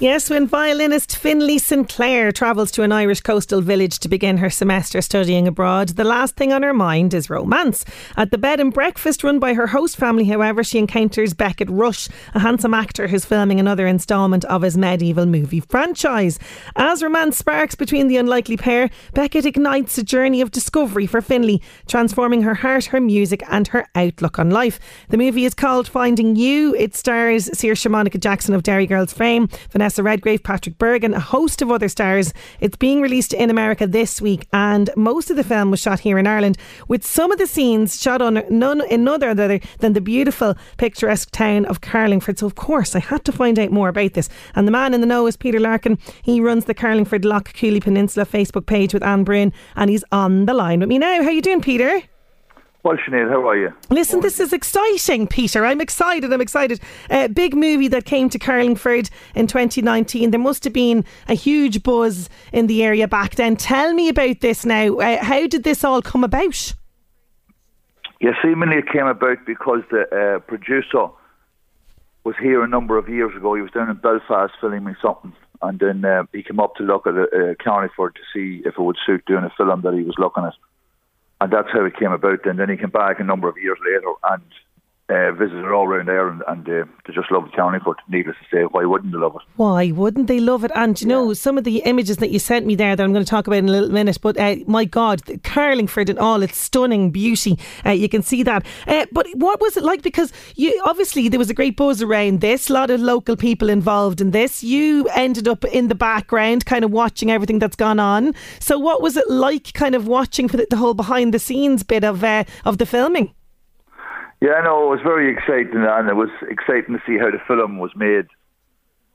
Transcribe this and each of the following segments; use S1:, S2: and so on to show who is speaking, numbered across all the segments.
S1: Yes, when violinist Finlay Sinclair travels to an Irish coastal village to begin her semester studying abroad, the last thing on her mind is romance. At the bed and breakfast run by her host family, however, she encounters Beckett Rush, a handsome actor who's filming another instalment of his medieval movie franchise. As romance sparks between the unlikely pair, Beckett ignites a journey of discovery for Finlay, transforming her heart, her music, and her outlook on life. The movie is called Finding You. It stars Saoirse Monica Jackson of Derry Girls fame, Vanessa Vanessa Redgrave, Patrick Bergin, a host of other stars. It's being released in America this week, and most of the film was shot here in Ireland, with some of the scenes shot on none in other than the beautiful, picturesque town of Carlingford. So, of course, I had to find out more about this. And the man in the know is Peter Larkin. He runs the Carlingford Lough Cooley Peninsula Facebook page with Anne Bryn, and he's on the line with me now. How you doing, Peter?
S2: Well, Sinead, how are you?
S1: Listen, this is exciting, Peter. I'm excited. I'm excited. A uh, big movie that came to Carlingford in 2019. There must have been a huge buzz in the area back then. Tell me about this now. Uh, how did this all come about?
S2: Yeah, seemingly it came about because the uh, producer was here a number of years ago. He was down in Belfast filming something, and then uh, he came up to look at uh, Carlingford to see if it would suit doing a film that he was looking at and that's how it came about. And then he came back a number of years later and uh, visited all around there, and, and uh, they just love the county. But needless to say, why wouldn't they love it?
S1: Why wouldn't they love it? And you yeah. know, some of the images that you sent me there that I'm going to talk about in a little minute. But uh, my God, Carlingford and all its stunning beauty, uh, you can see that. Uh, but what was it like? Because you obviously there was a great buzz around this. A lot of local people involved in this. You ended up in the background, kind of watching everything that's gone on. So what was it like, kind of watching for the, the whole behind the scenes bit of uh, of the filming?
S2: Yeah, no, it was very exciting, and it was exciting to see how the film was made,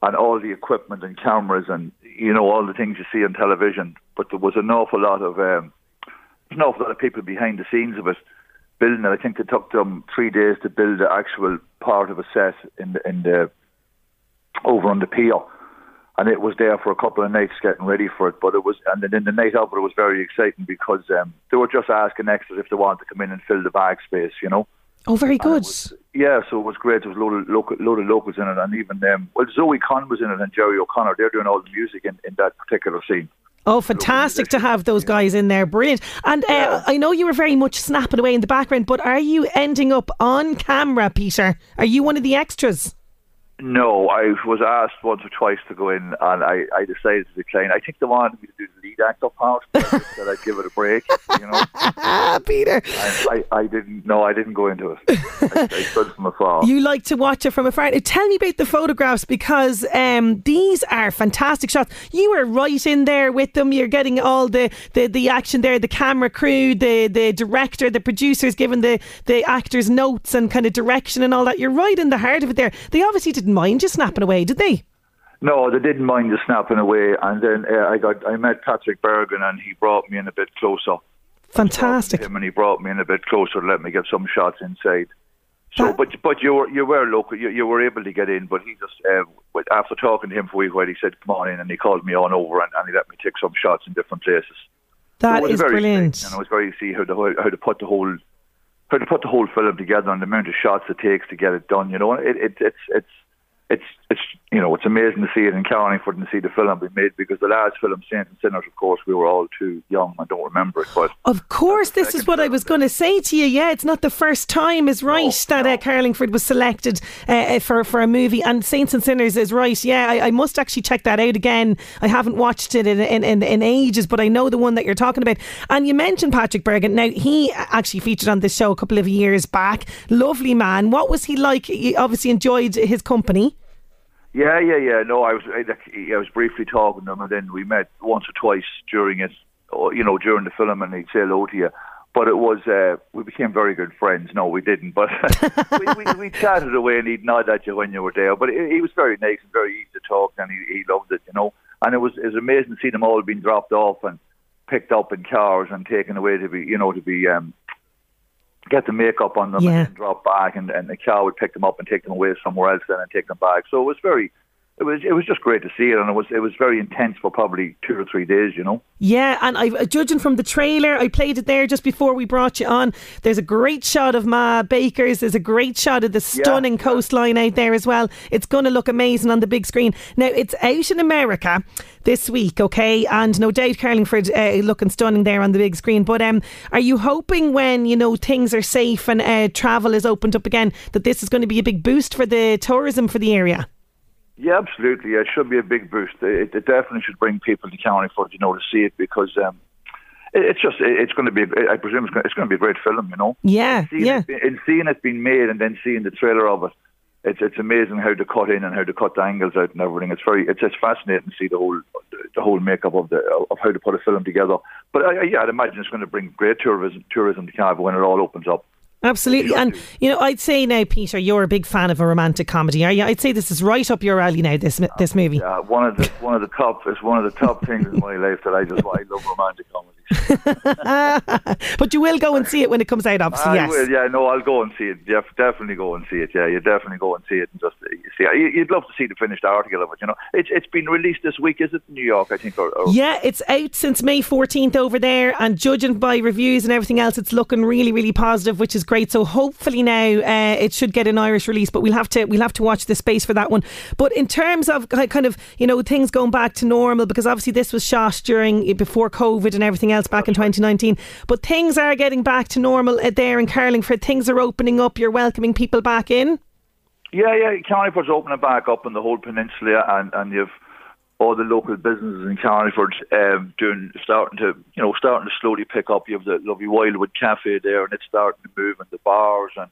S2: and all the equipment and cameras, and you know all the things you see on television. But there was an awful lot of um, an awful lot of people behind the scenes of it building it. I think it took them three days to build the actual part of a set in the, in the over on the pier, and it was there for a couple of nights getting ready for it. But it was, and then in the night of it, it was very exciting because um, they were just asking extras if they wanted to come in and fill the bag space, you know.
S1: Oh, very good.
S2: Was, yeah, so it was great. There was a load of, local, load of locals in it, and even um, well, Zoe Conn was in it, and Gerry O'Connor. They're doing all the music in, in that particular scene.
S1: Oh, fantastic to have those guys in there. Brilliant. And uh, yeah. I know you were very much snapping away in the background, but are you ending up on camera, Peter? Are you one of the extras?
S2: No, I was asked once or twice to go in, and I, I decided to decline. I think they wanted me to do the lead actor part, I said I'd give it a break. You know,
S1: Peter.
S2: I, I, didn't. No, I didn't go into it. I, I stood from afar.
S1: You like to watch it from afar. Tell me about the photographs because um, these are fantastic shots. You were right in there with them. You're getting all the, the, the action there. The camera crew, the the director, the producers giving the the actors notes and kind of direction and all that. You're right in the heart of it there. They obviously did didn't mind you snapping away, did they?
S2: No, they didn't mind you snapping away. And then uh, I got I met Patrick Bergin, and he brought me in a bit closer.
S1: Fantastic.
S2: Him and he brought me in a bit closer to let me get some shots inside. So, but but you were you were local. You, you were able to get in, but he just uh, after talking to him for a while, he said, "Come on in," and he called me on over and, and he let me take some shots in different places.
S1: That so is brilliant.
S2: And I was very see how the how to put the whole how to put the whole film together and the amount of shots it takes to get it done. You know, it, it it's it's it's it's you know, it's amazing to see it in Carlingford and see the film be made because the last film, Saints and Sinners, of course, we were all too young and don't remember it. But
S1: of course, this is what I was going to say to you. Yeah, it's not the first time, is right, no, that no. Uh, Carlingford was selected uh, uh, for for a movie, and Saints and Sinners is right. Yeah, I, I, must actually check that out again. I haven't watched it in, in, in, ages, but I know the one that you're talking about. And you mentioned Patrick Bergin. Now he actually featured on this show a couple of years back. Lovely man. What was he like? He obviously enjoyed his company.
S2: Yeah, yeah, yeah. No, I was I, I was briefly talking to him, and then we met once or twice during it, you know, during the film, and he'd say hello to you. But it was uh, we became very good friends. No, we didn't, but we, we, we chatted away, and he'd nod at you when you were there. But he, was very nice and very easy to talk, and he, he loved it, you know. And it was it was amazing to see them all being dropped off and picked up in cars and taken away to be, you know, to be um, get the makeup on them yeah. and drop back, and, and the car would pick them up and take them away somewhere else then and take them back. So it was very it was it was just great to see it, and it was it was very intense for probably two or three days, you know.
S1: Yeah, and I judging from the trailer, I played it there just before we brought you on. There's a great shot of Ma Baker's. There's a great shot of the stunning yeah, coastline out there as well. It's going to look amazing on the big screen. Now it's out in America this week, okay, and no doubt Carlingford uh, looking stunning there on the big screen. But um, are you hoping when you know things are safe and uh, travel is opened up again that this is going to be a big boost for the tourism for the area?
S2: Yeah, absolutely. It should be a big boost. It, it definitely should bring people to Carlingford, you know, to see it because um, it, it's just it, it's going to be. I presume it's going, it's going to be a great film, you know.
S1: Yeah,
S2: seeing
S1: yeah.
S2: It, and seeing it being made and then seeing the trailer of it, it's it's amazing how to cut in and how to cut the angles out and everything. It's very it's it's fascinating to see the whole the whole makeup of the of how to put a film together. But I, yeah, I'd imagine it's going to bring great tourism tourism to Carver when it all opens up.
S1: Absolutely. And, you know, I'd say now, Peter, you're a big fan of a romantic comedy, are you? I'd say this is right up your alley now, this this oh, movie.
S2: Yeah, one of the one of the top is one of the top things in my life that I just I love romantic comedy.
S1: but you will go and see it when it comes out, obviously. I
S2: yes. will. Yeah, no, I'll go and see it. Yeah, definitely go and see it. Yeah, you definitely go and see it and just see. It. You'd love to see the finished article of it. You know, it's it's been released this week. Is it in New York? I think. Or, or
S1: yeah, it's out since May fourteenth over there, and judging by reviews and everything else, it's looking really, really positive, which is great. So hopefully now uh, it should get an Irish release, but we'll have to we'll have to watch the space for that one. But in terms of kind of you know things going back to normal, because obviously this was shot during before COVID and everything else back in 2019. But things are getting back to normal uh, there in Carlingford. Things are opening up. You're welcoming people back in.
S2: Yeah, yeah. Carlingford's opening back up in the whole peninsula, and and you've all the local businesses in Carlingford um, doing starting to you know starting to slowly pick up. You have the lovely Wildwood Cafe there, and it's starting to move, and the bars, and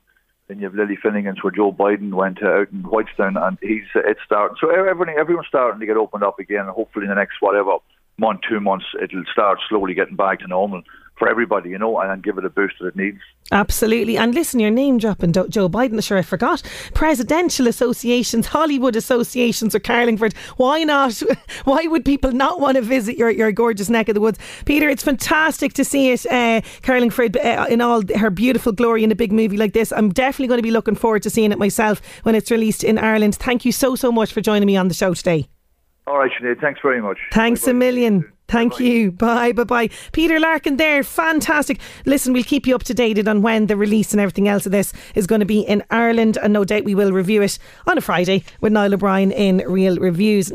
S2: then you have Lily Finnegan's where Joe Biden went out in Whitestown, and he's it's starting. So everything, everyone's starting to get opened up again, hopefully in the next whatever month, two months, it'll start slowly getting back to normal for everybody, you know, and give it a boost that it needs.
S1: Absolutely. And listen, your name dropping Joe Biden, sure I forgot. Presidential associations, Hollywood associations or Carlingford. Why not? Why would people not want to visit your, your gorgeous neck of the woods? Peter, it's fantastic to see it, uh, Carlingford, uh, in all her beautiful glory in a big movie like this. I'm definitely going to be looking forward to seeing it myself when it's released in Ireland. Thank you so, so much for joining me on the show today.
S2: All right, Sinead, thanks very much.
S1: Thanks Bye-bye. a million. Thank bye you. Bye, bye, bye. Peter Larkin there, fantastic. Listen, we'll keep you up to date on when the release and everything else of this is going to be in Ireland, and no doubt we will review it on a Friday with Niall O'Brien in Real Reviews.